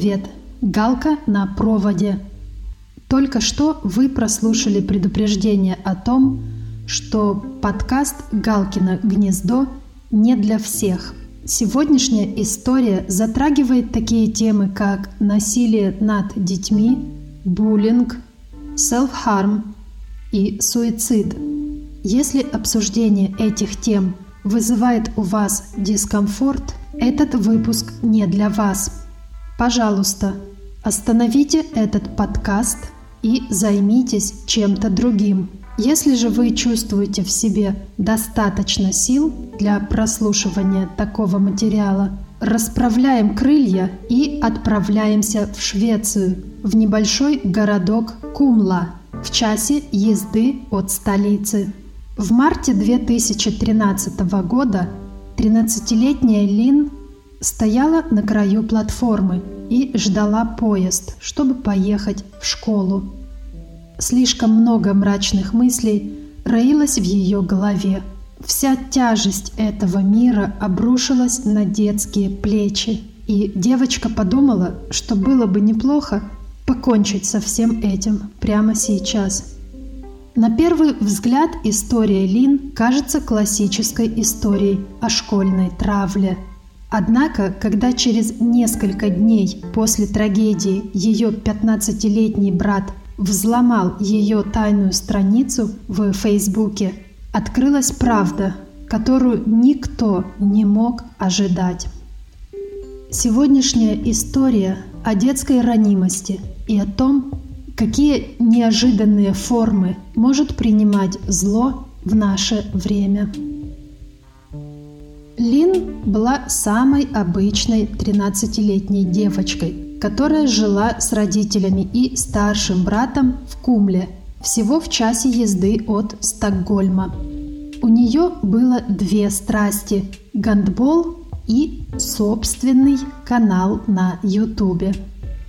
Привет! Галка на проводе. Только что вы прослушали предупреждение о том, что подкаст «Галкино гнездо» не для всех. Сегодняшняя история затрагивает такие темы, как насилие над детьми, буллинг, self-harm и суицид. Если обсуждение этих тем вызывает у вас дискомфорт, этот выпуск не для вас – Пожалуйста, остановите этот подкаст и займитесь чем-то другим. Если же вы чувствуете в себе достаточно сил для прослушивания такого материала, расправляем крылья и отправляемся в Швецию, в небольшой городок Кумла, в часе езды от столицы. В марте 2013 года 13-летняя Лин стояла на краю платформы и ждала поезд, чтобы поехать в школу. Слишком много мрачных мыслей роилось в ее голове. Вся тяжесть этого мира обрушилась на детские плечи, и девочка подумала, что было бы неплохо покончить со всем этим прямо сейчас. На первый взгляд история Лин кажется классической историей о школьной травле – Однако, когда через несколько дней после трагедии ее 15-летний брат взломал ее тайную страницу в Фейсбуке, открылась правда, которую никто не мог ожидать. Сегодняшняя история о детской ранимости и о том, какие неожиданные формы может принимать зло в наше время. Лин была самой обычной 13-летней девочкой, которая жила с родителями и старшим братом в Кумле, всего в часе езды от Стокгольма. У нее было две страсти – гандбол и собственный канал на Ютубе.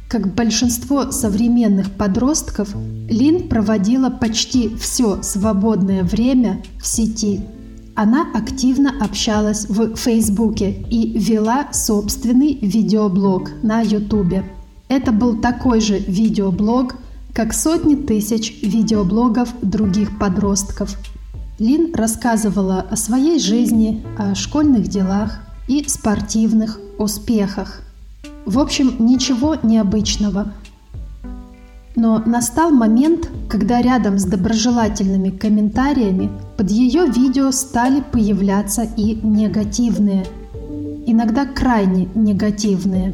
Как большинство современных подростков, Лин проводила почти все свободное время в сети – она активно общалась в Фейсбуке и вела собственный видеоблог на Ютубе. Это был такой же видеоблог, как сотни тысяч видеоблогов других подростков. Лин рассказывала о своей жизни, о школьных делах и спортивных успехах. В общем, ничего необычного. Но настал момент, когда рядом с доброжелательными комментариями под ее видео стали появляться и негативные, иногда крайне негативные.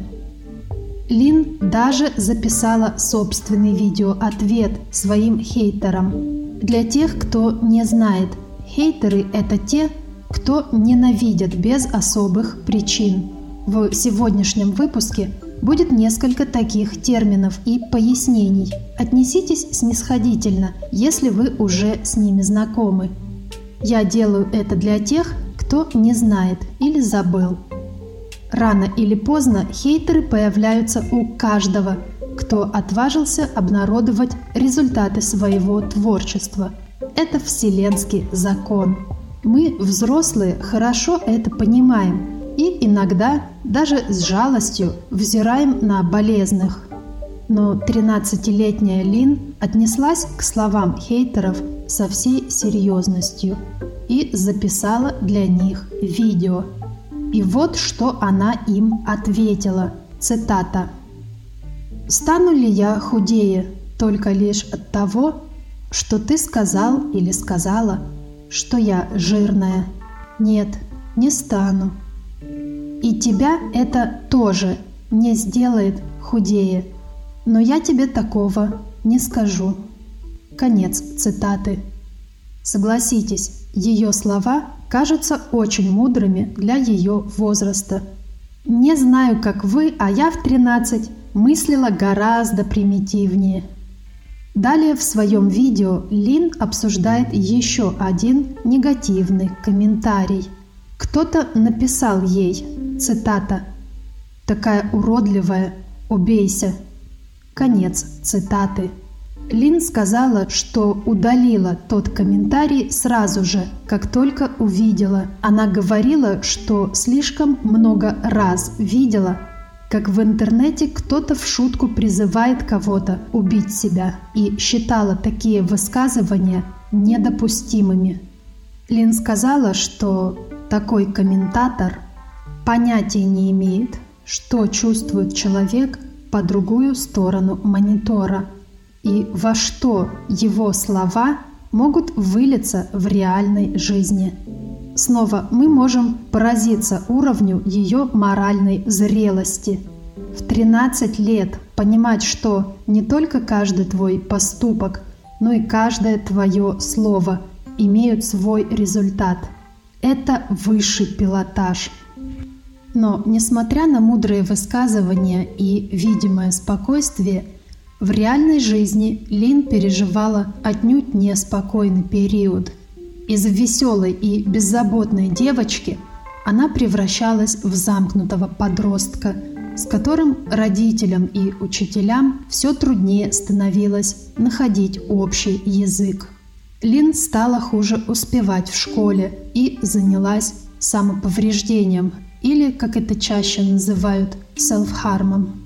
Лин даже записала собственный видеоответ своим хейтерам. Для тех, кто не знает, хейтеры – это те, кто ненавидят без особых причин. В сегодняшнем выпуске – Будет несколько таких терминов и пояснений. Отнеситесь снисходительно, если вы уже с ними знакомы. Я делаю это для тех, кто не знает или забыл. Рано или поздно хейтеры появляются у каждого, кто отважился обнародовать результаты своего творчества. Это вселенский закон. Мы, взрослые, хорошо это понимаем – и иногда даже с жалостью взираем на болезных. Но 13-летняя Лин отнеслась к словам хейтеров со всей серьезностью и записала для них видео. И вот что она им ответила. Цитата. «Стану ли я худее только лишь от того, что ты сказал или сказала, что я жирная? Нет, не стану. И тебя это тоже не сделает худее. Но я тебе такого не скажу. Конец цитаты. Согласитесь, ее слова кажутся очень мудрыми для ее возраста. Не знаю, как вы, а я в 13 мыслила гораздо примитивнее. Далее в своем видео Лин обсуждает еще один негативный комментарий. Кто-то написал ей, цитата, «Такая уродливая, убейся». Конец цитаты. Лин сказала, что удалила тот комментарий сразу же, как только увидела. Она говорила, что слишком много раз видела, как в интернете кто-то в шутку призывает кого-то убить себя и считала такие высказывания недопустимыми. Лин сказала, что такой комментатор понятия не имеет, что чувствует человек по другую сторону монитора – и во что его слова могут вылиться в реальной жизни. Снова мы можем поразиться уровню ее моральной зрелости. В 13 лет понимать, что не только каждый твой поступок, но и каждое твое слово имеют свой результат. Это высший пилотаж. Но, несмотря на мудрые высказывания и видимое спокойствие – в реальной жизни Лин переживала отнюдь неспокойный период. Из веселой и беззаботной девочки она превращалась в замкнутого подростка, с которым родителям и учителям все труднее становилось находить общий язык. Лин стала хуже успевать в школе и занялась самоповреждением, или, как это чаще называют, селфхармом.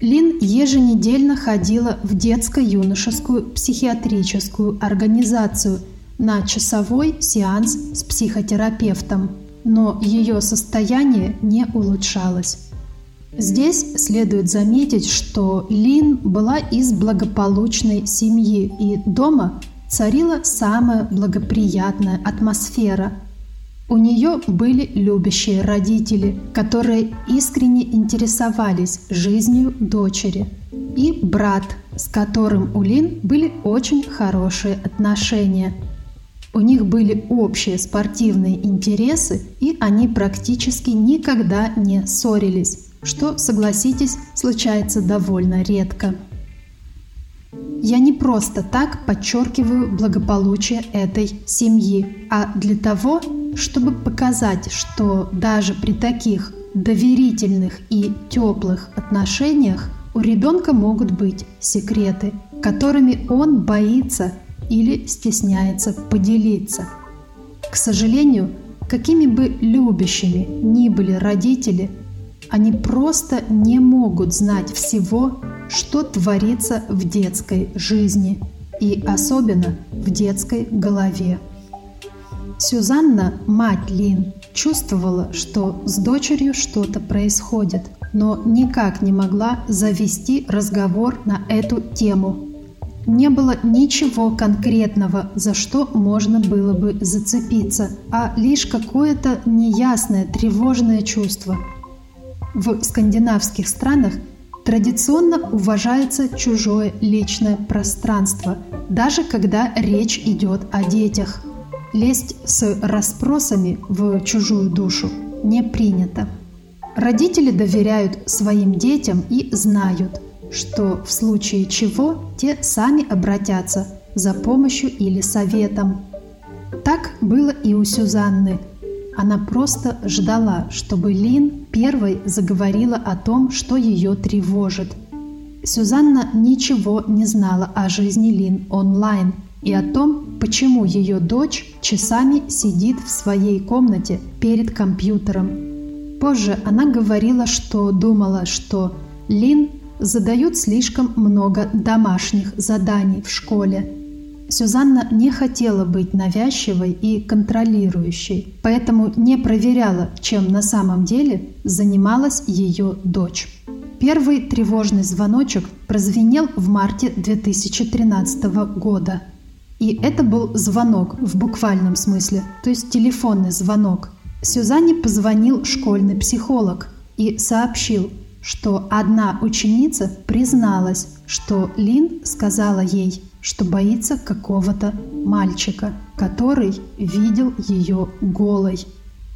Лин еженедельно ходила в детско-юношескую психиатрическую организацию на часовой сеанс с психотерапевтом, но ее состояние не улучшалось. Здесь следует заметить, что Лин была из благополучной семьи, и дома царила самая благоприятная атмосфера – у нее были любящие родители, которые искренне интересовались жизнью дочери, и брат, с которым у Лин были очень хорошие отношения. У них были общие спортивные интересы, и они практически никогда не ссорились, что, согласитесь, случается довольно редко. Я не просто так подчеркиваю благополучие этой семьи, а для того, чтобы показать, что даже при таких доверительных и теплых отношениях у ребенка могут быть секреты, которыми он боится или стесняется поделиться. К сожалению, какими бы любящими ни были родители, они просто не могут знать всего, что творится в детской жизни и особенно в детской голове. Сюзанна, мать Лин, чувствовала, что с дочерью что-то происходит, но никак не могла завести разговор на эту тему. Не было ничего конкретного, за что можно было бы зацепиться, а лишь какое-то неясное тревожное чувство. В скандинавских странах традиционно уважается чужое личное пространство, даже когда речь идет о детях – Лезть с расспросами в чужую душу не принято. Родители доверяют своим детям и знают, что в случае чего те сами обратятся за помощью или советом. Так было и у Сюзанны. Она просто ждала, чтобы Лин первой заговорила о том, что ее тревожит. Сюзанна ничего не знала о жизни Лин онлайн – и о том, почему ее дочь часами сидит в своей комнате перед компьютером. Позже она говорила, что думала, что Лин задают слишком много домашних заданий в школе. Сюзанна не хотела быть навязчивой и контролирующей, поэтому не проверяла, чем на самом деле занималась ее дочь. Первый тревожный звоночек прозвенел в марте 2013 года – и это был звонок в буквальном смысле, то есть телефонный звонок. Сюзанне позвонил школьный психолог и сообщил, что одна ученица призналась, что Лин сказала ей, что боится какого-то мальчика, который видел ее голой.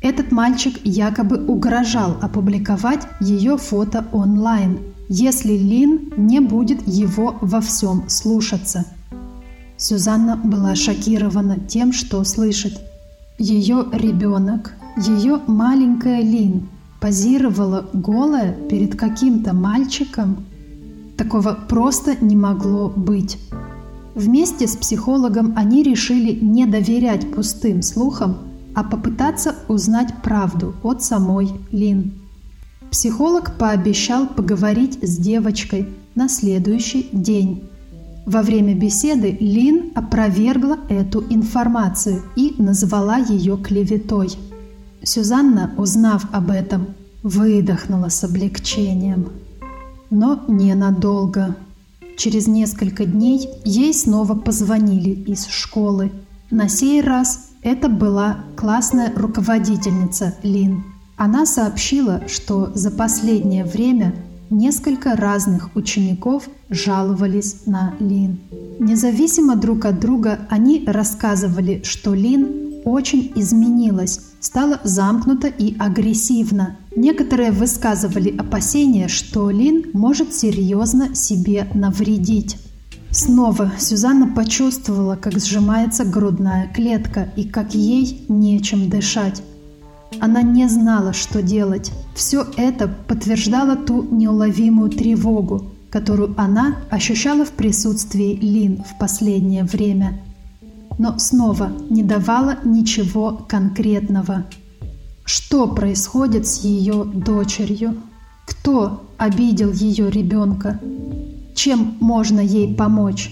Этот мальчик якобы угрожал опубликовать ее фото онлайн, если Лин не будет его во всем слушаться. Сюзанна была шокирована тем, что слышит. Ее ребенок, ее маленькая Лин, позировала голая перед каким-то мальчиком. Такого просто не могло быть. Вместе с психологом они решили не доверять пустым слухам, а попытаться узнать правду от самой Лин. Психолог пообещал поговорить с девочкой на следующий день. Во время беседы Лин опровергла эту информацию и назвала ее клеветой. Сюзанна, узнав об этом, выдохнула с облегчением. Но ненадолго. Через несколько дней ей снова позвонили из школы. На сей раз это была классная руководительница Лин. Она сообщила, что за последнее время несколько разных учеников жаловались на Лин. Независимо друг от друга они рассказывали, что Лин очень изменилась, стала замкнута и агрессивна. Некоторые высказывали опасения, что Лин может серьезно себе навредить. Снова Сюзанна почувствовала, как сжимается грудная клетка и как ей нечем дышать. Она не знала, что делать. Все это подтверждало ту неуловимую тревогу, которую она ощущала в присутствии Лин в последнее время. Но снова не давала ничего конкретного. Что происходит с ее дочерью? Кто обидел ее ребенка? Чем можно ей помочь?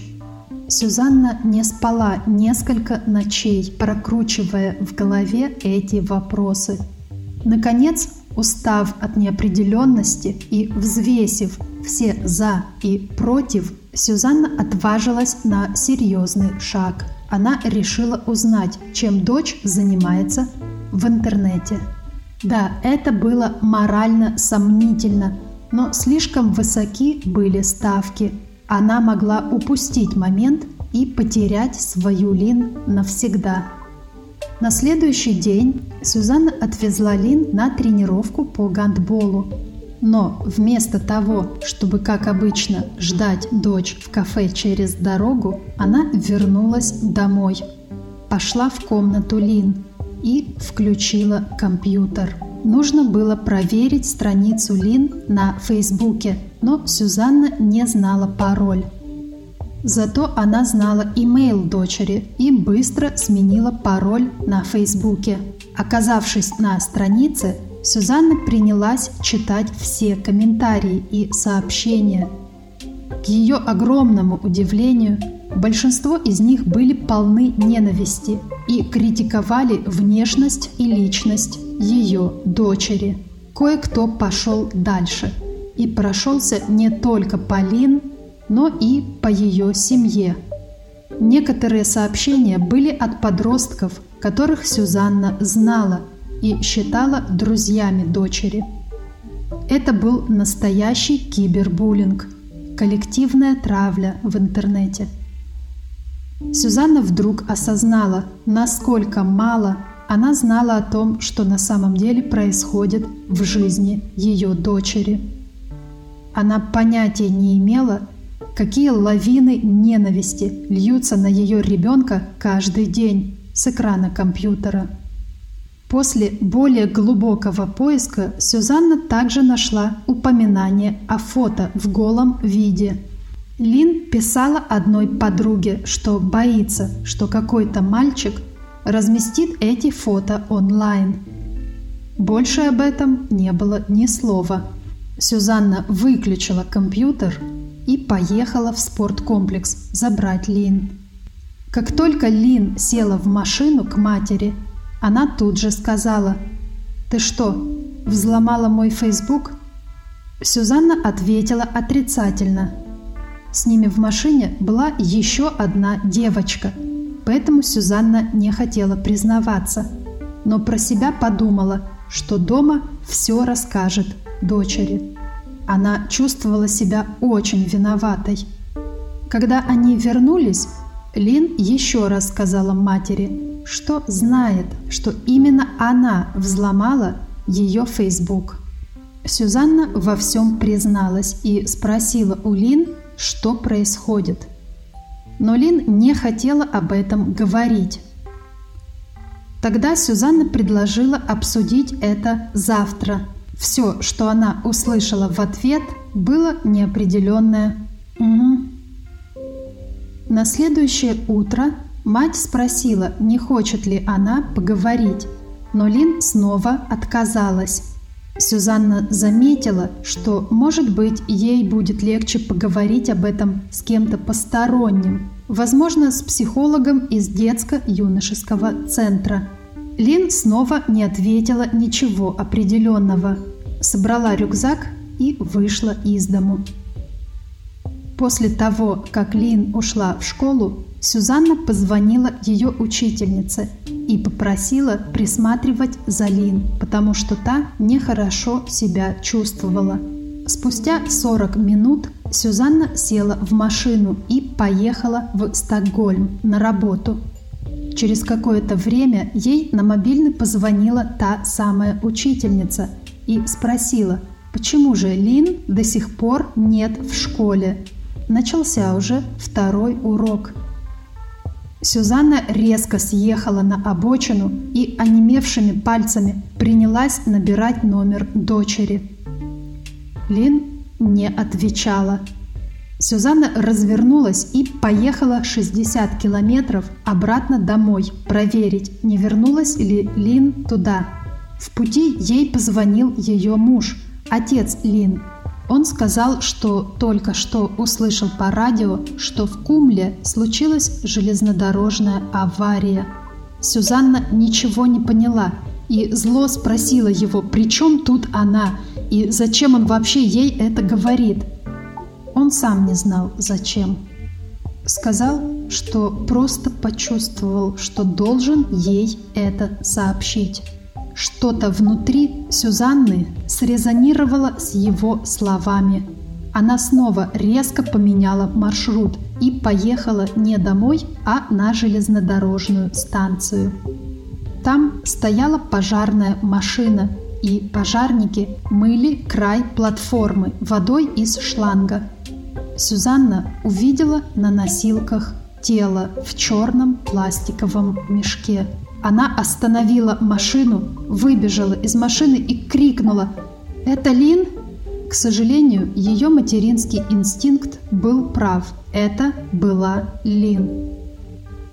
Сюзанна не спала несколько ночей, прокручивая в голове эти вопросы. Наконец, устав от неопределенности и взвесив все «за» и «против», Сюзанна отважилась на серьезный шаг. Она решила узнать, чем дочь занимается в интернете. Да, это было морально сомнительно, но слишком высоки были ставки. Она могла упустить момент и потерять свою Лин навсегда. На следующий день Сюзанна отвезла Лин на тренировку по гандболу. Но вместо того, чтобы, как обычно, ждать дочь в кафе через дорогу, она вернулась домой. Пошла в комнату Лин – и включила компьютер. Нужно было проверить страницу Лин на Фейсбуке, но Сюзанна не знала пароль. Зато она знала имейл дочери и быстро сменила пароль на Фейсбуке. Оказавшись на странице, Сюзанна принялась читать все комментарии и сообщения. К ее огромному удивлению, большинство из них были полны ненависти – и критиковали внешность и личность ее дочери. Кое-кто пошел дальше и прошелся не только по Лин, но и по ее семье. Некоторые сообщения были от подростков, которых Сюзанна знала и считала друзьями дочери. Это был настоящий кибербуллинг, коллективная травля в интернете – Сюзанна вдруг осознала, насколько мало она знала о том, что на самом деле происходит в жизни ее дочери. Она понятия не имела, какие лавины ненависти льются на ее ребенка каждый день с экрана компьютера. После более глубокого поиска Сюзанна также нашла упоминание о фото в голом виде – Лин писала одной подруге, что боится, что какой-то мальчик разместит эти фото онлайн. Больше об этом не было ни слова. Сюзанна выключила компьютер и поехала в спорткомплекс забрать Лин. Как только Лин села в машину к матери, она тут же сказала «Ты что, взломала мой фейсбук?» Сюзанна ответила отрицательно – с ними в машине была еще одна девочка, поэтому Сюзанна не хотела признаваться, но про себя подумала, что дома все расскажет дочери. Она чувствовала себя очень виноватой. Когда они вернулись, Лин еще раз сказала матери, что знает, что именно она взломала ее Facebook. Сюзанна во всем призналась и спросила у Лин, что происходит. Но Лин не хотела об этом говорить. Тогда Сюзанна предложила обсудить это завтра. Все, что она услышала в ответ, было неопределенное «Угу». На следующее утро мать спросила, не хочет ли она поговорить, но Лин снова отказалась. Сюзанна заметила, что, может быть, ей будет легче поговорить об этом с кем-то посторонним, возможно, с психологом из детско-юношеского центра. Лин снова не ответила ничего определенного, собрала рюкзак и вышла из дому. После того, как Лин ушла в школу, Сюзанна позвонила ее учительнице и попросила присматривать за Лин, потому что та нехорошо себя чувствовала. Спустя 40 минут Сюзанна села в машину и поехала в Стокгольм на работу. Через какое-то время ей на мобильный позвонила та самая учительница и спросила, почему же Лин до сих пор нет в школе. Начался уже второй урок – Сюзанна резко съехала на обочину и онемевшими пальцами принялась набирать номер дочери. Лин не отвечала. Сюзанна развернулась и поехала 60 километров обратно домой, проверить, не вернулась ли Лин туда. В пути ей позвонил ее муж, отец Лин, он сказал, что только что услышал по радио, что в Кумле случилась железнодорожная авария. Сюзанна ничего не поняла и зло спросила его, при чем тут она и зачем он вообще ей это говорит. Он сам не знал, зачем. Сказал, что просто почувствовал, что должен ей это сообщить. Что-то внутри Сюзанны срезонировало с его словами. Она снова резко поменяла маршрут и поехала не домой, а на железнодорожную станцию. Там стояла пожарная машина, и пожарники мыли край платформы водой из шланга. Сюзанна увидела на носилках тело в черном пластиковом мешке. Она остановила машину, выбежала из машины и крикнула «Это Лин?» К сожалению, ее материнский инстинкт был прав. Это была Лин.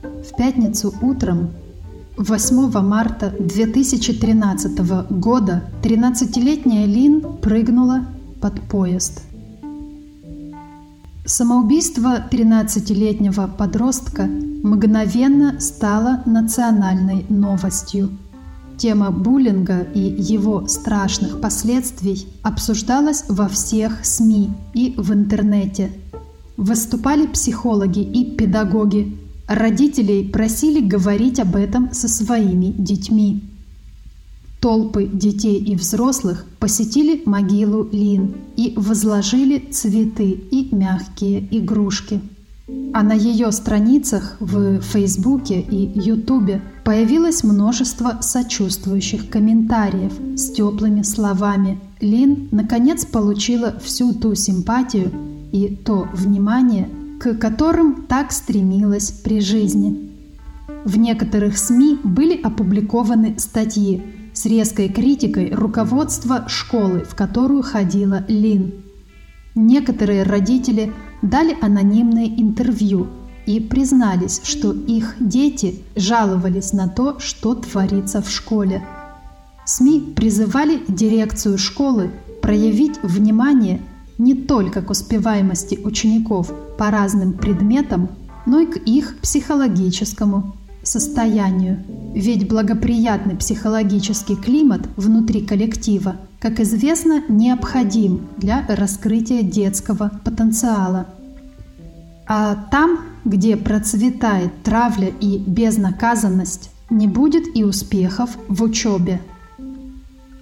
В пятницу утром 8 марта 2013 года 13-летняя Лин прыгнула под поезд. Самоубийство 13-летнего подростка мгновенно стало национальной новостью. Тема буллинга и его страшных последствий обсуждалась во всех СМИ и в интернете. Выступали психологи и педагоги. Родителей просили говорить об этом со своими детьми. Толпы детей и взрослых посетили могилу Лин и возложили цветы и мягкие игрушки. А на ее страницах в Фейсбуке и Ютубе появилось множество сочувствующих комментариев с теплыми словами. Лин наконец получила всю ту симпатию и то внимание, к которым так стремилась при жизни. В некоторых СМИ были опубликованы статьи, с резкой критикой руководства школы, в которую ходила Лин. Некоторые родители дали анонимные интервью и признались, что их дети жаловались на то, что творится в школе. СМИ призывали дирекцию школы проявить внимание не только к успеваемости учеников по разным предметам, но и к их психологическому состоянию. Ведь благоприятный психологический климат внутри коллектива, как известно, необходим для раскрытия детского потенциала. А там, где процветает травля и безнаказанность, не будет и успехов в учебе.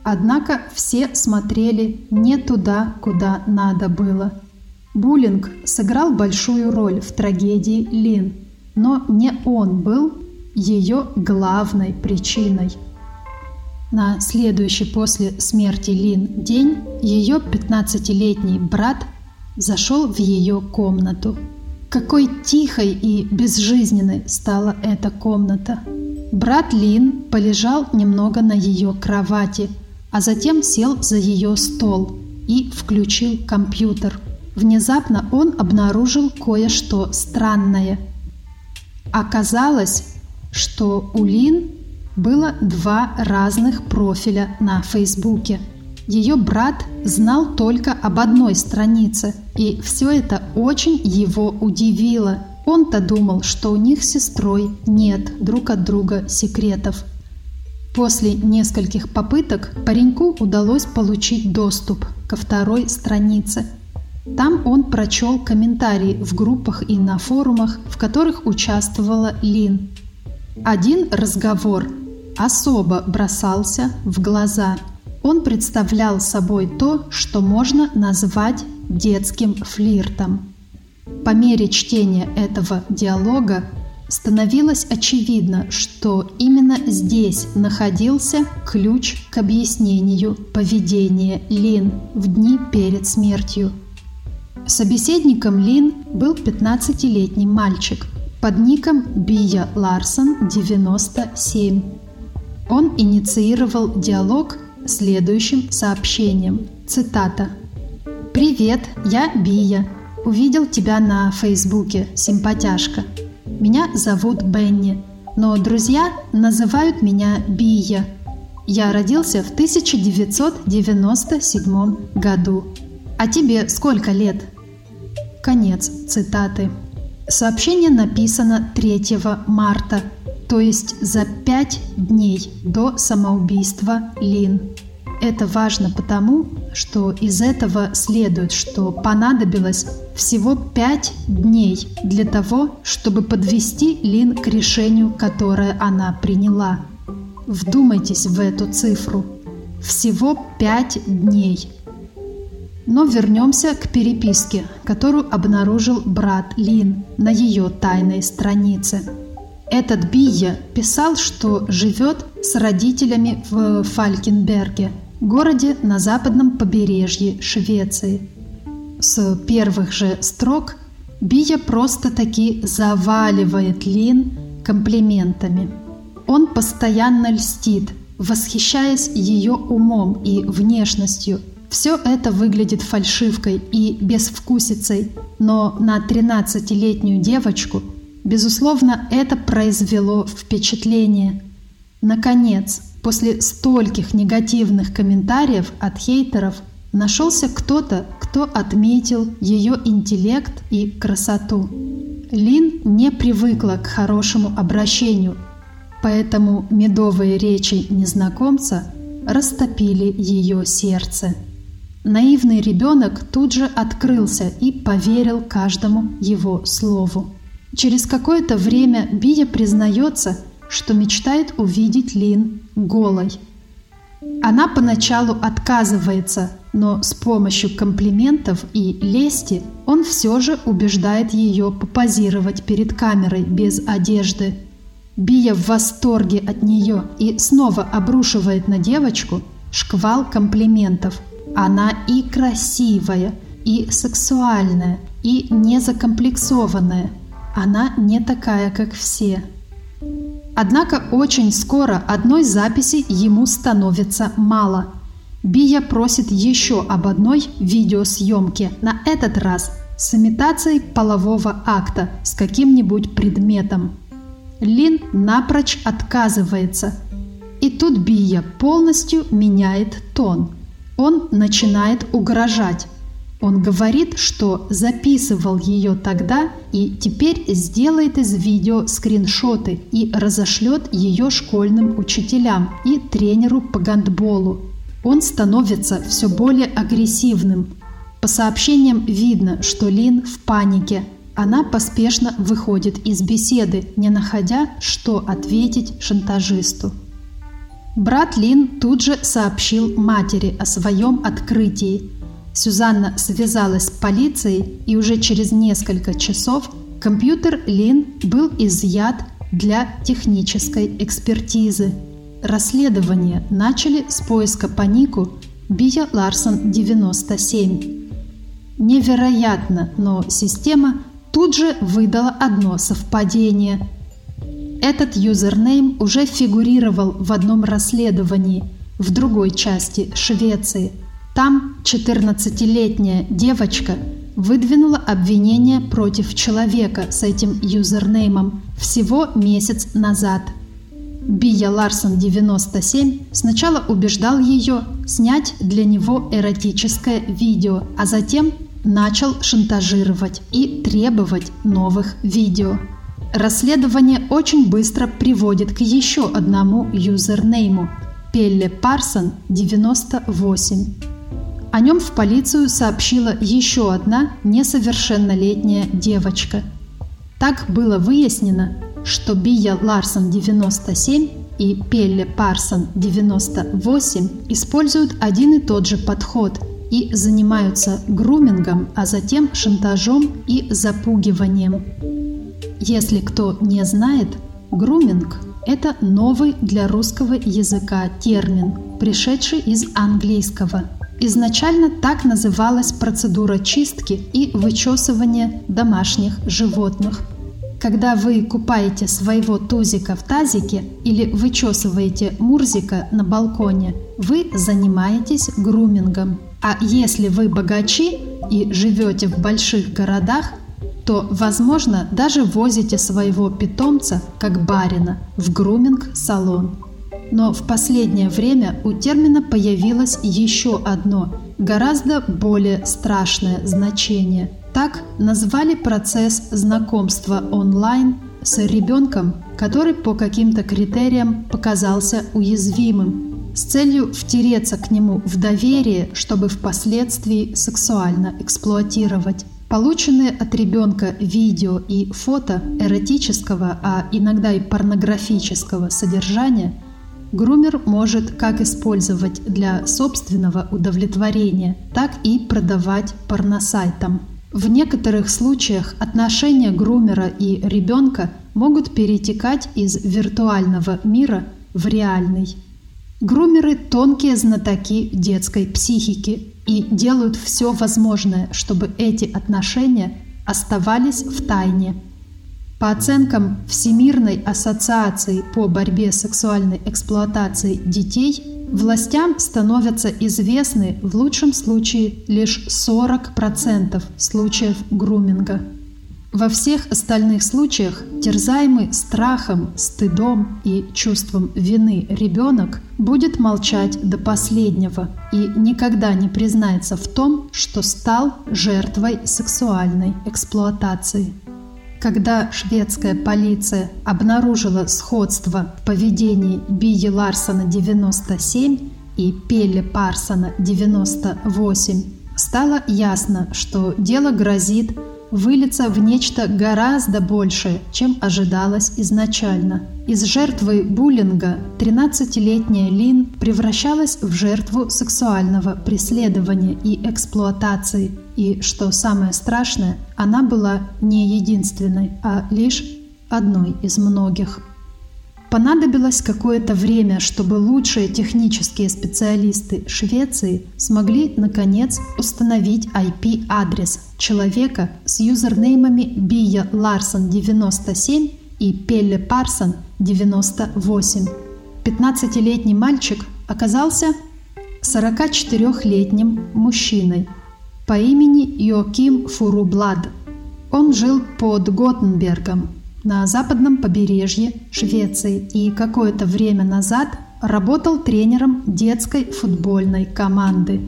Однако все смотрели не туда, куда надо было. Буллинг сыграл большую роль в трагедии Лин, но не он был ее главной причиной. На следующий после смерти Лин день ее 15-летний брат зашел в ее комнату. Какой тихой и безжизненной стала эта комната. Брат Лин полежал немного на ее кровати, а затем сел за ее стол и включил компьютер. Внезапно он обнаружил кое-что странное. Оказалось, что у Лин было два разных профиля на Фейсбуке. Ее брат знал только об одной странице, и все это очень его удивило. Он-то думал, что у них с сестрой нет друг от друга секретов. После нескольких попыток пареньку удалось получить доступ ко второй странице. Там он прочел комментарии в группах и на форумах, в которых участвовала Лин. Один разговор особо бросался в глаза. Он представлял собой то, что можно назвать детским флиртом. По мере чтения этого диалога становилось очевидно, что именно здесь находился ключ к объяснению поведения Лин в дни перед смертью. Собеседником Лин был 15-летний мальчик под ником Бия Ларсон 97. Он инициировал диалог следующим сообщением. Цитата. «Привет, я Бия. Увидел тебя на Фейсбуке, симпатяшка. Меня зовут Бенни, но друзья называют меня Бия. Я родился в 1997 году. А тебе сколько лет?» Конец цитаты. Сообщение написано 3 марта то есть за пять дней до самоубийства Лин. Это важно потому, что из этого следует, что понадобилось всего пять дней для того, чтобы подвести Лин к решению, которое она приняла. Вдумайтесь в эту цифру. Всего пять дней. Но вернемся к переписке, которую обнаружил брат Лин на ее тайной странице. Этот Бия писал, что живет с родителями в Фалькенберге, городе на западном побережье Швеции. С первых же строк Бия просто-таки заваливает Лин комплиментами. Он постоянно льстит, восхищаясь ее умом и внешностью. Все это выглядит фальшивкой и безвкусицей, но на 13-летнюю девочку – Безусловно, это произвело впечатление. Наконец, после стольких негативных комментариев от хейтеров, нашелся кто-то, кто отметил ее интеллект и красоту. Лин не привыкла к хорошему обращению, поэтому медовые речи незнакомца растопили ее сердце. Наивный ребенок тут же открылся и поверил каждому его слову. Через какое-то время Бия признается, что мечтает увидеть Лин голой. Она поначалу отказывается, но с помощью комплиментов и лести он все же убеждает ее попозировать перед камерой без одежды. Бия в восторге от нее и снова обрушивает на девочку шквал комплиментов. Она и красивая, и сексуальная, и незакомплексованная – она не такая, как все. Однако очень скоро одной записи ему становится мало. Бия просит еще об одной видеосъемке, на этот раз с имитацией полового акта с каким-нибудь предметом. Лин напрочь отказывается. И тут Бия полностью меняет тон. Он начинает угрожать. Он говорит, что записывал ее тогда и теперь сделает из видео скриншоты и разошлет ее школьным учителям и тренеру по гандболу. Он становится все более агрессивным. По сообщениям видно, что Лин в панике. Она поспешно выходит из беседы, не находя, что ответить шантажисту. Брат Лин тут же сообщил матери о своем открытии – Сюзанна связалась с полицией, и уже через несколько часов компьютер Лин был изъят для технической экспертизы. Расследование начали с поиска по нику Бия Ларсон 97. Невероятно, но система тут же выдала одно совпадение. Этот юзернейм уже фигурировал в одном расследовании в другой части Швеции. Там 14-летняя девочка выдвинула обвинение против человека с этим юзернеймом всего месяц назад. Бия Ларсон 97 сначала убеждал ее снять для него эротическое видео, а затем начал шантажировать и требовать новых видео. Расследование очень быстро приводит к еще одному юзернейму – Пелле Парсон 98. О нем в полицию сообщила еще одна несовершеннолетняя девочка. Так было выяснено, что Бия Ларсон 97 и Пелле Парсон 98 используют один и тот же подход и занимаются грумингом, а затем шантажом и запугиванием. Если кто не знает, груминг – это новый для русского языка термин, пришедший из английского – Изначально так называлась процедура чистки и вычесывания домашних животных. Когда вы купаете своего тузика в тазике или вычесываете мурзика на балконе, вы занимаетесь грумингом. А если вы богачи и живете в больших городах, то, возможно, даже возите своего питомца, как барина, в груминг-салон. Но в последнее время у термина появилось еще одно, гораздо более страшное значение. Так назвали процесс знакомства онлайн с ребенком, который по каким-то критериям показался уязвимым, с целью втереться к нему в доверие, чтобы впоследствии сексуально эксплуатировать. Полученные от ребенка видео и фото эротического, а иногда и порнографического содержания – Грумер может как использовать для собственного удовлетворения, так и продавать порносайтам. В некоторых случаях отношения грумера и ребенка могут перетекать из виртуального мира в реальный. Грумеры – тонкие знатоки детской психики и делают все возможное, чтобы эти отношения оставались в тайне – по оценкам Всемирной ассоциации по борьбе с сексуальной эксплуатацией детей, властям становятся известны в лучшем случае лишь 40% случаев груминга. Во всех остальных случаях терзаемый страхом, стыдом и чувством вины ребенок будет молчать до последнего и никогда не признается в том, что стал жертвой сексуальной эксплуатации. Когда шведская полиция обнаружила сходство в поведении Бии Ларсона 97 и Пелли Парсона 98, стало ясно, что дело грозит выльется в нечто гораздо большее, чем ожидалось изначально. Из жертвы буллинга 13-летняя Лин превращалась в жертву сексуального преследования и эксплуатации. И, что самое страшное, она была не единственной, а лишь одной из многих. Понадобилось какое-то время, чтобы лучшие технические специалисты Швеции смогли, наконец, установить IP-адрес человека с юзернеймами Бия Ларсон 97 и Пелле Парсон 98. 15-летний мальчик оказался 44-летним мужчиной по имени Йоким Фурублад. Он жил под Готенбергом, на западном побережье Швеции и какое-то время назад работал тренером детской футбольной команды.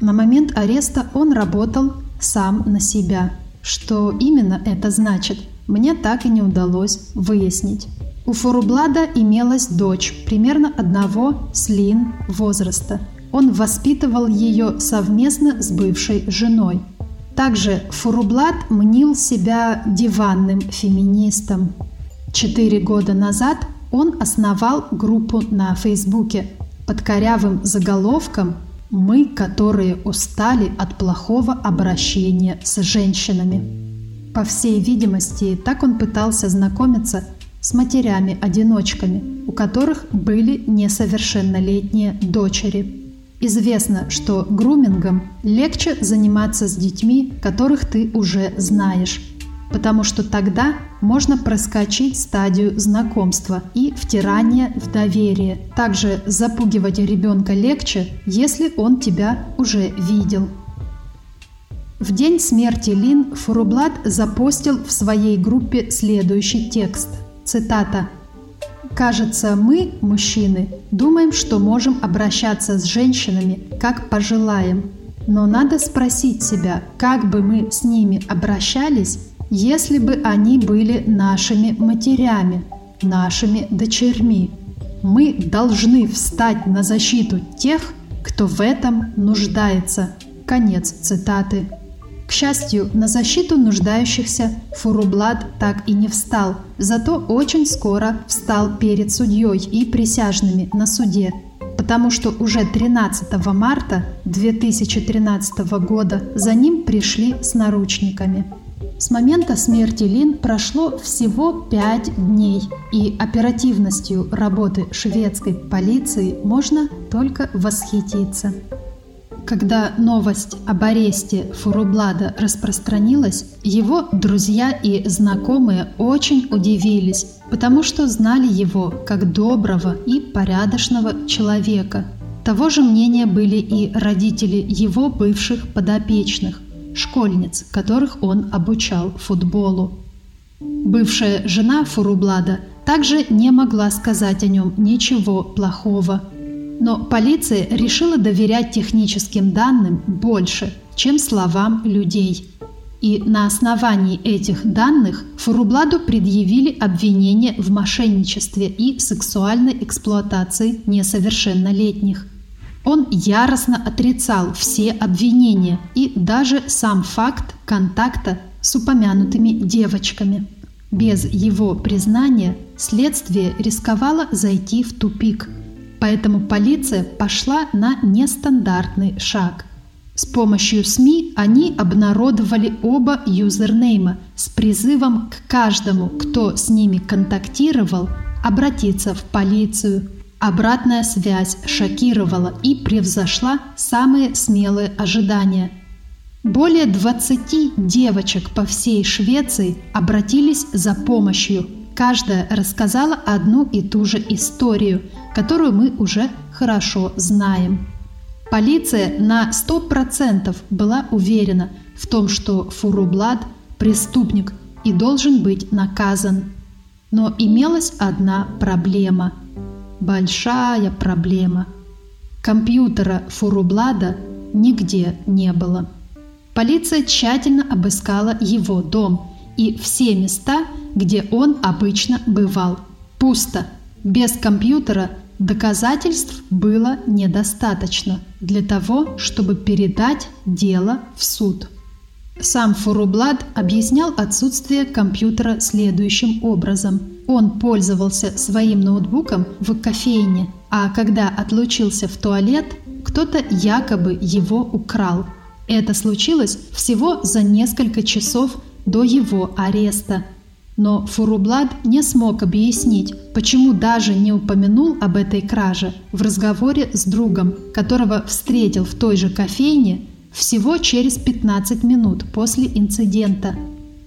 На момент ареста он работал сам на себя. Что именно это значит, мне так и не удалось выяснить. У Фурублада имелась дочь примерно одного с Лин возраста. Он воспитывал ее совместно с бывшей женой – также Фурублат мнил себя диванным феминистом. Четыре года назад он основал группу на Фейсбуке под корявым заголовком Мы, которые устали от плохого обращения с женщинами. По всей видимости, так он пытался знакомиться с матерями-одиночками, у которых были несовершеннолетние дочери. Известно, что грумингом легче заниматься с детьми, которых ты уже знаешь, потому что тогда можно проскочить стадию знакомства и втирания в доверие. Также запугивать ребенка легче, если он тебя уже видел. В день смерти Лин Фурублат запостил в своей группе следующий текст. Цитата. «Кажется, мы, мужчины, думаем, что можем обращаться с женщинами, как пожелаем. Но надо спросить себя, как бы мы с ними обращались, если бы они были нашими матерями, нашими дочерьми. Мы должны встать на защиту тех, кто в этом нуждается. Конец цитаты. К счастью, на защиту нуждающихся Фурублад так и не встал, зато очень скоро встал перед судьей и присяжными на суде, потому что уже 13 марта 2013 года за ним пришли с наручниками. С момента смерти Лин прошло всего пять дней, и оперативностью работы шведской полиции можно только восхититься. Когда новость об аресте Фурублада распространилась, его друзья и знакомые очень удивились, потому что знали его как доброго и порядочного человека. Того же мнения были и родители его бывших подопечных школьниц, которых он обучал футболу. Бывшая жена Фурублада также не могла сказать о нем ничего плохого. Но полиция решила доверять техническим данным больше, чем словам людей. И на основании этих данных Фурубладу предъявили обвинение в мошенничестве и сексуальной эксплуатации несовершеннолетних – он яростно отрицал все обвинения и даже сам факт контакта с упомянутыми девочками. Без его признания следствие рисковало зайти в тупик, поэтому полиция пошла на нестандартный шаг. С помощью СМИ они обнародовали оба юзернейма с призывом к каждому, кто с ними контактировал, обратиться в полицию – Обратная связь шокировала и превзошла самые смелые ожидания. Более 20 девочек по всей Швеции обратились за помощью. Каждая рассказала одну и ту же историю, которую мы уже хорошо знаем. Полиция на 100% была уверена в том, что Фурублад – преступник и должен быть наказан. Но имелась одна проблема – Большая проблема. Компьютера Фурублада нигде не было. Полиция тщательно обыскала его дом и все места, где он обычно бывал. Пусто. Без компьютера доказательств было недостаточно для того, чтобы передать дело в суд. Сам Фурублад объяснял отсутствие компьютера следующим образом. Он пользовался своим ноутбуком в кофейне, а когда отлучился в туалет, кто-то якобы его украл. Это случилось всего за несколько часов до его ареста. Но Фурублад не смог объяснить, почему даже не упомянул об этой краже в разговоре с другом, которого встретил в той же кофейне всего через 15 минут после инцидента.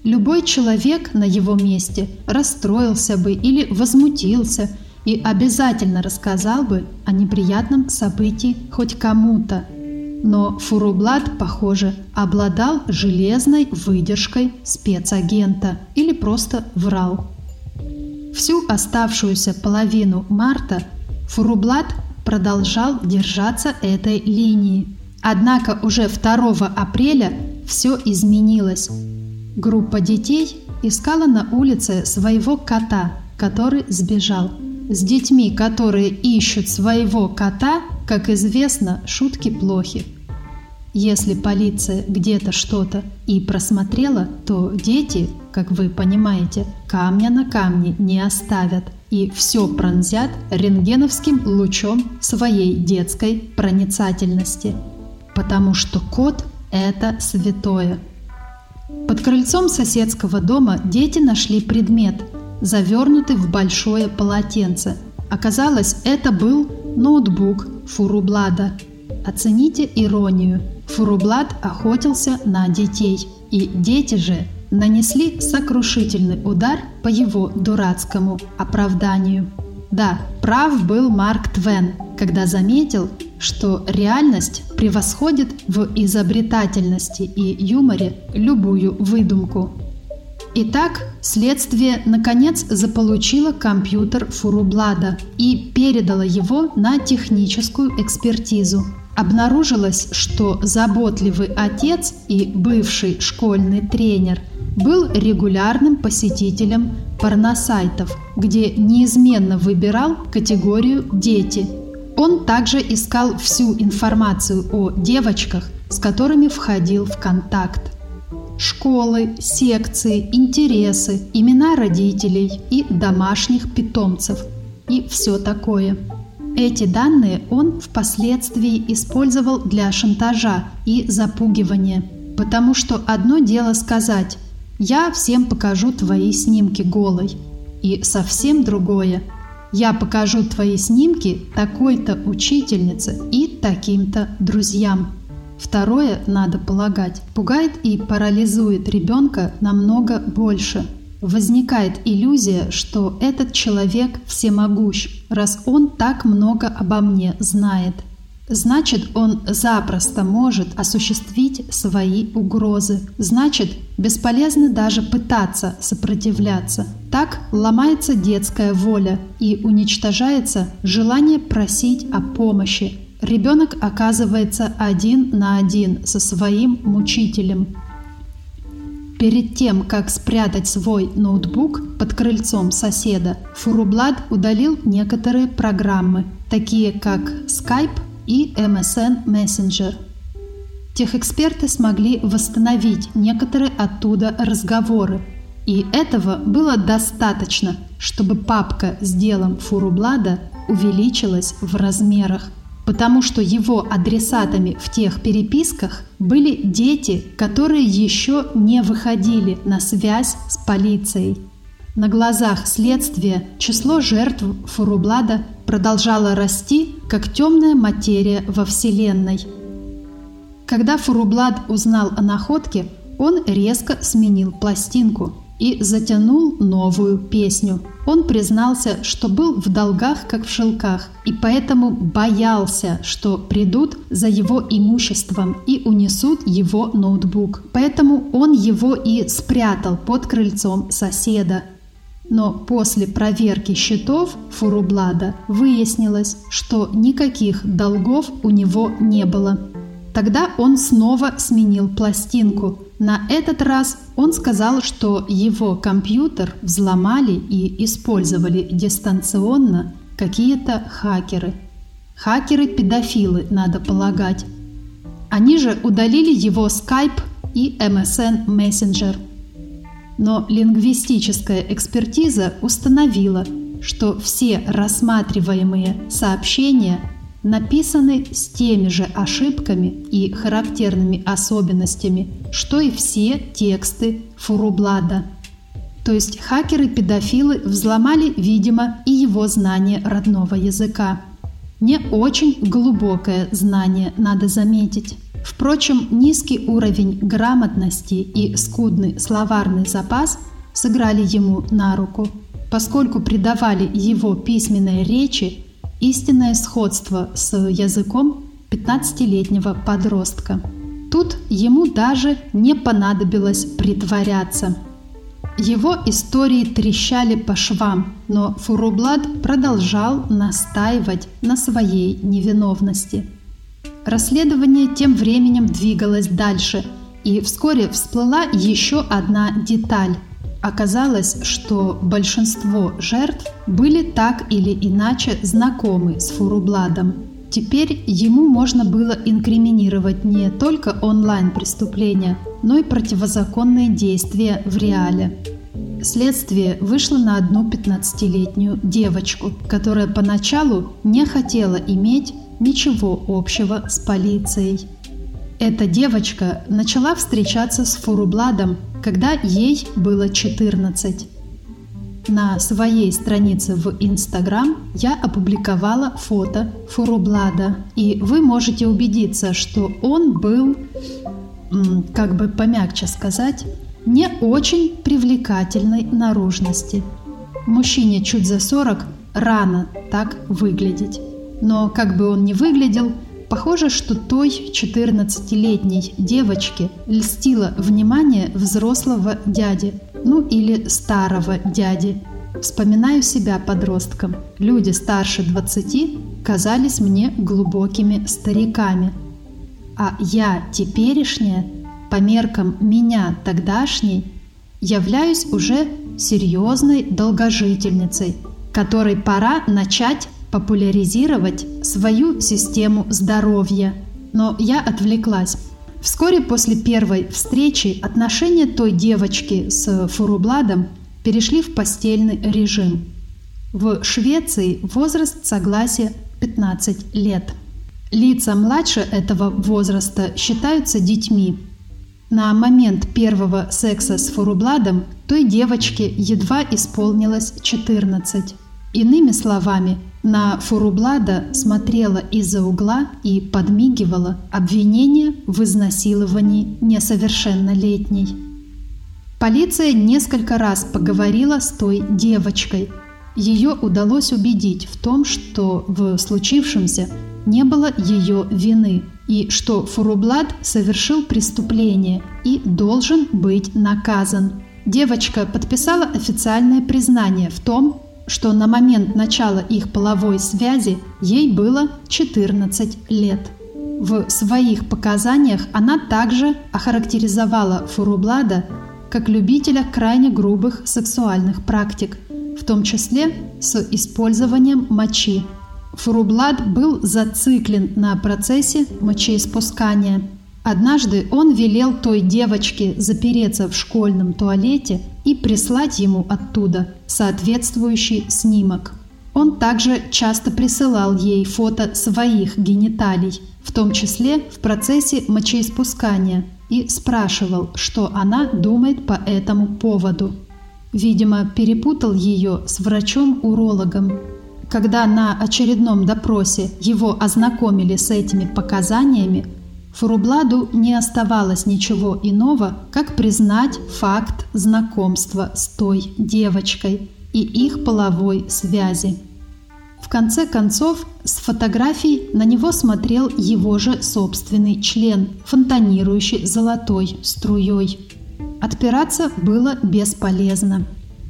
Любой человек на его месте расстроился бы или возмутился и обязательно рассказал бы о неприятном событии хоть кому-то. Но Фурублат, похоже, обладал железной выдержкой спецагента или просто врал. Всю оставшуюся половину марта Фурублат продолжал держаться этой линии – Однако уже 2 апреля все изменилось. Группа детей искала на улице своего кота, который сбежал. С детьми, которые ищут своего кота, как известно, шутки плохи. Если полиция где-то что-то и просмотрела, то дети, как вы понимаете, камня на камне не оставят. и все пронзят рентгеновским лучом своей детской проницательности. Потому что кот – это святое. Под крыльцом соседского дома дети нашли предмет, завернутый в большое полотенце. Оказалось, это был ноутбук Фурублада. Оцените иронию. Фурублад охотился на детей, и дети же нанесли сокрушительный удар по его дурацкому оправданию. Да, прав был Марк Твен, когда заметил, что реальность превосходит в изобретательности и юморе любую выдумку. Итак, следствие наконец заполучило компьютер Фурублада и передало его на техническую экспертизу. Обнаружилось, что заботливый отец и бывший школьный тренер был регулярным посетителем порносайтов, где неизменно выбирал категорию «дети». Он также искал всю информацию о девочках, с которыми входил в контакт. Школы, секции, интересы, имена родителей и домашних питомцев и все такое. Эти данные он впоследствии использовал для шантажа и запугивания, потому что одно дело сказать я всем покажу твои снимки голой. И совсем другое. Я покажу твои снимки такой-то учительнице и таким-то друзьям. Второе, надо полагать, пугает и парализует ребенка намного больше. Возникает иллюзия, что этот человек всемогущ, раз он так много обо мне знает. Значит, он запросто может осуществить свои угрозы. Значит, бесполезно даже пытаться сопротивляться. Так ломается детская воля и уничтожается желание просить о помощи. Ребенок оказывается один на один со своим мучителем. Перед тем, как спрятать свой ноутбук под крыльцом соседа, Фурублад удалил некоторые программы, такие как Skype и MSN Messenger. Техэксперты смогли восстановить некоторые оттуда разговоры, и этого было достаточно, чтобы папка с делом Фурублада увеличилась в размерах, потому что его адресатами в тех переписках были дети, которые еще не выходили на связь с полицией. На глазах следствия число жертв Фурублада продолжало расти, как темная материя во Вселенной. Когда Фурублад узнал о находке, он резко сменил пластинку и затянул новую песню. Он признался, что был в долгах, как в шелках, и поэтому боялся, что придут за его имуществом и унесут его ноутбук. Поэтому он его и спрятал под крыльцом соседа. Но после проверки счетов Фурублада выяснилось, что никаких долгов у него не было. Тогда он снова сменил пластинку. На этот раз он сказал, что его компьютер взломали и использовали дистанционно какие-то хакеры. Хакеры-педофилы, надо полагать. Они же удалили его Skype и MSN Messenger – но лингвистическая экспертиза установила, что все рассматриваемые сообщения написаны с теми же ошибками и характерными особенностями, что и все тексты Фурублада. То есть хакеры-педофилы взломали, видимо, и его знание родного языка. Не очень глубокое знание, надо заметить. Впрочем, низкий уровень грамотности и скудный словарный запас сыграли ему на руку, поскольку придавали его письменной речи истинное сходство с языком 15-летнего подростка. Тут ему даже не понадобилось притворяться. Его истории трещали по швам, но Фурублад продолжал настаивать на своей невиновности – Расследование тем временем двигалось дальше, и вскоре всплыла еще одна деталь. Оказалось, что большинство жертв были так или иначе знакомы с Фурубладом. Теперь ему можно было инкриминировать не только онлайн-преступления, но и противозаконные действия в реале. Следствие вышло на одну 15-летнюю девочку, которая поначалу не хотела иметь ничего общего с полицией. Эта девочка начала встречаться с Фурубладом, когда ей было 14. На своей странице в Инстаграм я опубликовала фото Фурублада, и вы можете убедиться, что он был, как бы помягче сказать, не очень привлекательной наружности. Мужчине чуть за 40 рано так выглядеть. Но как бы он ни выглядел, похоже, что той 14-летней девочке льстило внимание взрослого дяди, ну или старого дяди. Вспоминаю себя подростком. Люди старше 20 казались мне глубокими стариками. А я теперешняя, по меркам меня тогдашней, являюсь уже серьезной долгожительницей, которой пора начать популяризировать свою систему здоровья. Но я отвлеклась. Вскоре после первой встречи отношения той девочки с Фурубладом перешли в постельный режим. В Швеции возраст согласия 15 лет. Лица младше этого возраста считаются детьми. На момент первого секса с Фурубладом той девочке едва исполнилось 14. Иными словами, на Фурублада смотрела из-за угла и подмигивала обвинение в изнасиловании несовершеннолетней. Полиция несколько раз поговорила с той девочкой. Ее удалось убедить в том, что в случившемся не было ее вины и что Фурублад совершил преступление и должен быть наказан. Девочка подписала официальное признание в том, что на момент начала их половой связи ей было 14 лет. В своих показаниях она также охарактеризовала Фурублада как любителя крайне грубых сексуальных практик, в том числе с использованием мочи. Фурублад был зациклен на процессе мочеиспускания – Однажды он велел той девочке запереться в школьном туалете и прислать ему оттуда соответствующий снимок. Он также часто присылал ей фото своих гениталий, в том числе в процессе мочеиспускания, и спрашивал, что она думает по этому поводу. Видимо, перепутал ее с врачом-урологом. Когда на очередном допросе его ознакомили с этими показаниями, Фурубладу не оставалось ничего иного, как признать факт знакомства с той девочкой и их половой связи. В конце концов, с фотографий на него смотрел его же собственный член, фонтанирующий золотой струей. Отпираться было бесполезно.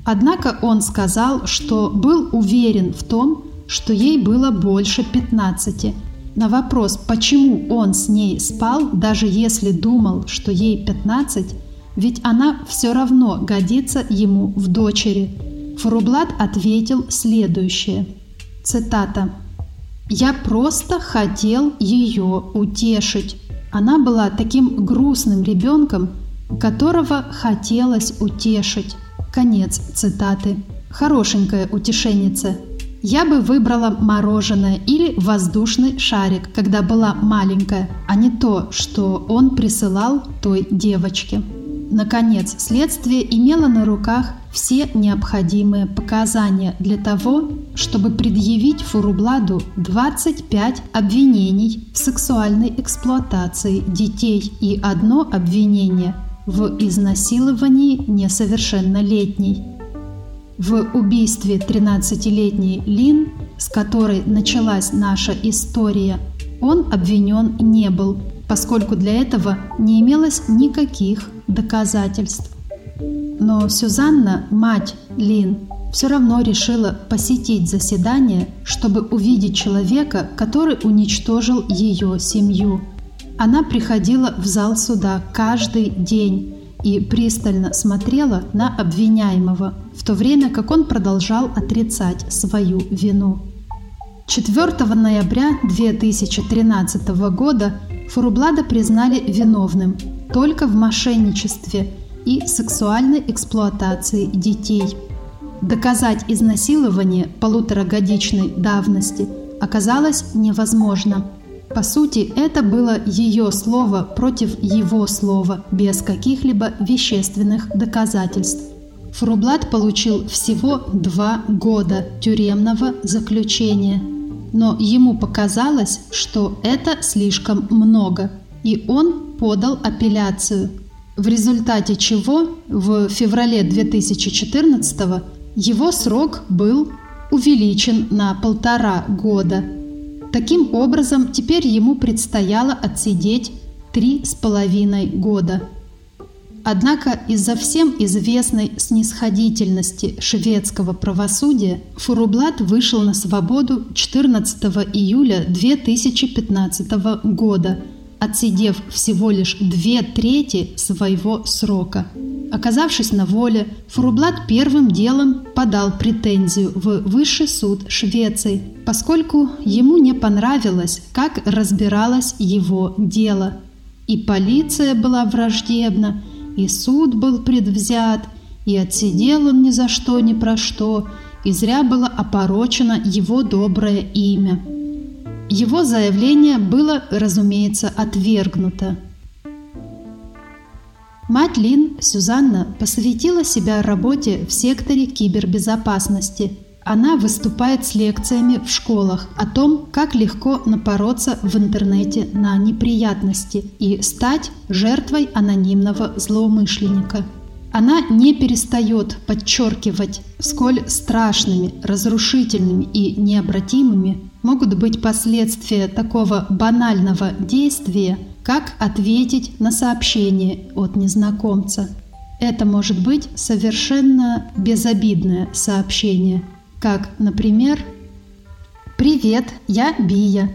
Однако он сказал, что был уверен в том, что ей было больше 15, на вопрос, почему он с ней спал, даже если думал, что ей 15, ведь она все равно годится ему в дочери, Фурублат ответил следующее. Цитата. «Я просто хотел ее утешить. Она была таким грустным ребенком, которого хотелось утешить». Конец цитаты. Хорошенькая утешенница – я бы выбрала мороженое или воздушный шарик, когда была маленькая, а не то, что он присылал той девочке. Наконец, следствие имело на руках все необходимые показания для того, чтобы предъявить Фурубладу 25 обвинений в сексуальной эксплуатации детей и одно обвинение в изнасиловании несовершеннолетней. В убийстве 13-летней Лин, с которой началась наша история, он обвинен не был, поскольку для этого не имелось никаких доказательств. Но Сюзанна, мать Лин, все равно решила посетить заседание, чтобы увидеть человека, который уничтожил ее семью. Она приходила в зал суда каждый день и пристально смотрела на обвиняемого, в то время как он продолжал отрицать свою вину. 4 ноября 2013 года Фурублада признали виновным только в мошенничестве и сексуальной эксплуатации детей. Доказать изнасилование полуторагодичной давности оказалось невозможно. По сути, это было ее слово против его слова, без каких-либо вещественных доказательств. Фрублат получил всего два года тюремного заключения. Но ему показалось, что это слишком много, и он подал апелляцию, в результате чего в феврале 2014 его срок был увеличен на полтора года. Таким образом, теперь ему предстояло отсидеть три с половиной года. Однако из-за всем известной снисходительности шведского правосудия Фурублат вышел на свободу 14 июля 2015 года, отсидев всего лишь две трети своего срока. Оказавшись на воле, Фурублат первым делом подал претензию в Высший суд Швеции, поскольку ему не понравилось, как разбиралось его дело. И полиция была враждебна, и суд был предвзят, и отсидел он ни за что, ни про что, и зря было опорочено его доброе имя. Его заявление было, разумеется, отвергнуто. Мать Лин, Сюзанна, посвятила себя работе в секторе кибербезопасности. Она выступает с лекциями в школах о том, как легко напороться в интернете на неприятности и стать жертвой анонимного злоумышленника. Она не перестает подчеркивать, сколь страшными, разрушительными и необратимыми могут быть последствия такого банального действия, как ответить на сообщение от незнакомца. Это может быть совершенно безобидное сообщение, как, например, «Привет, я Бия.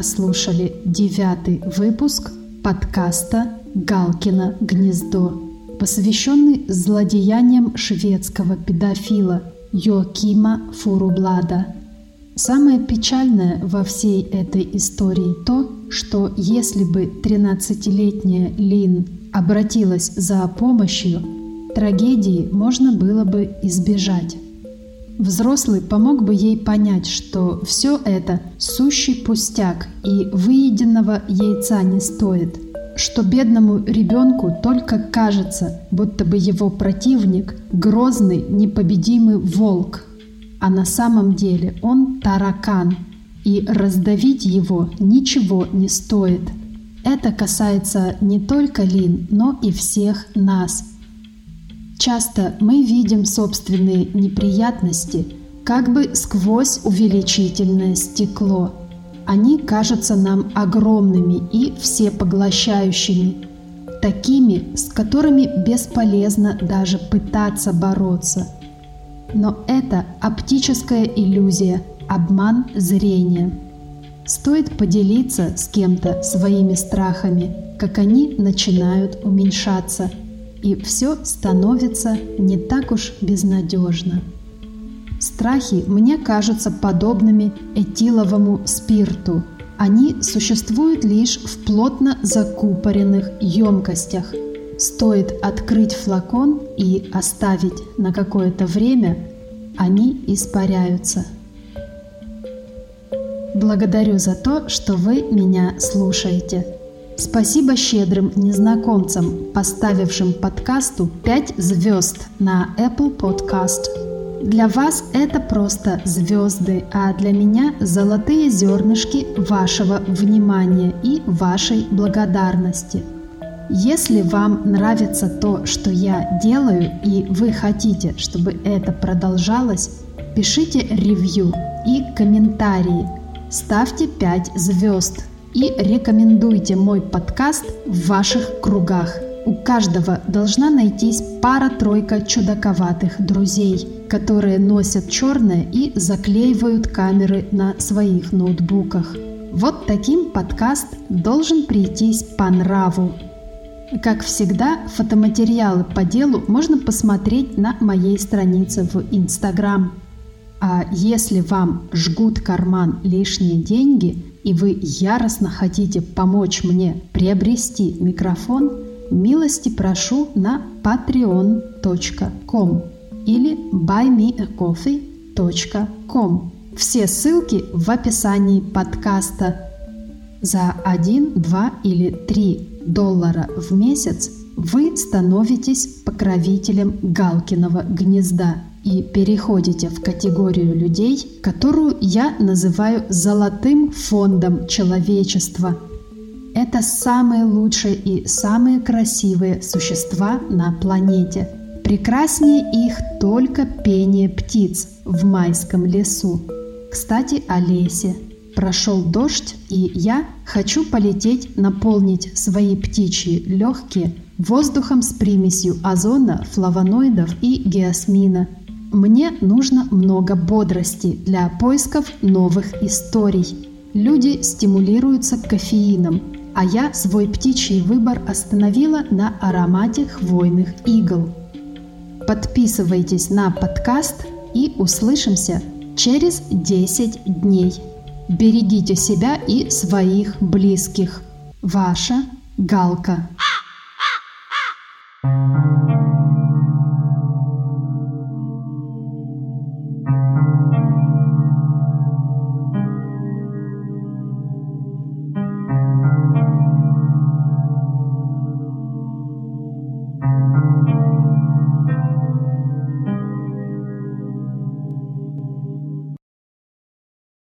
Прослушали девятый выпуск подкаста «Галкино гнездо», посвященный злодеяниям шведского педофила Йокима Фурублада. Самое печальное во всей этой истории то, что если бы 13-летняя Лин обратилась за помощью, трагедии можно было бы избежать. Взрослый помог бы ей понять, что все это сущий пустяк и выеденного яйца не стоит, что бедному ребенку только кажется, будто бы его противник – грозный, непобедимый волк, а на самом деле он таракан, и раздавить его ничего не стоит. Это касается не только Лин, но и всех нас – Часто мы видим собственные неприятности как бы сквозь увеличительное стекло. Они кажутся нам огромными и всепоглощающими, такими, с которыми бесполезно даже пытаться бороться. Но это оптическая иллюзия, обман зрения. Стоит поделиться с кем-то своими страхами, как они начинают уменьшаться – и все становится не так уж безнадежно. Страхи мне кажутся подобными этиловому спирту. Они существуют лишь в плотно закупоренных емкостях. Стоит открыть флакон и оставить на какое-то время, они испаряются. Благодарю за то, что вы меня слушаете. Спасибо щедрым незнакомцам, поставившим подкасту 5 звезд на Apple Podcast. Для вас это просто звезды, а для меня золотые зернышки вашего внимания и вашей благодарности. Если вам нравится то, что я делаю, и вы хотите, чтобы это продолжалось, пишите ревью и комментарии, ставьте 5 звезд – и рекомендуйте мой подкаст в ваших кругах. У каждого должна найтись пара-тройка чудаковатых друзей, которые носят черное и заклеивают камеры на своих ноутбуках. Вот таким подкаст должен прийтись по нраву. Как всегда, фотоматериалы по делу можно посмотреть на моей странице в Инстаграм. А если вам жгут карман лишние деньги и вы яростно хотите помочь мне приобрести микрофон, милости прошу на patreon.com или buymeacoffee.com. Все ссылки в описании подкаста. За 1, 2 или 3 доллара в месяц вы становитесь покровителем Галкиного гнезда – и переходите в категорию людей, которую я называю золотым фондом человечества. Это самые лучшие и самые красивые существа на планете. Прекраснее их только пение птиц в майском лесу. Кстати, о лесе. Прошел дождь, и я хочу полететь наполнить свои птичьи легкие воздухом с примесью озона, флавоноидов и геосмина – мне нужно много бодрости для поисков новых историй. Люди стимулируются кофеином, а я свой птичий выбор остановила на аромате хвойных игл. Подписывайтесь на подкаст и услышимся через 10 дней. Берегите себя и своих близких. Ваша Галка.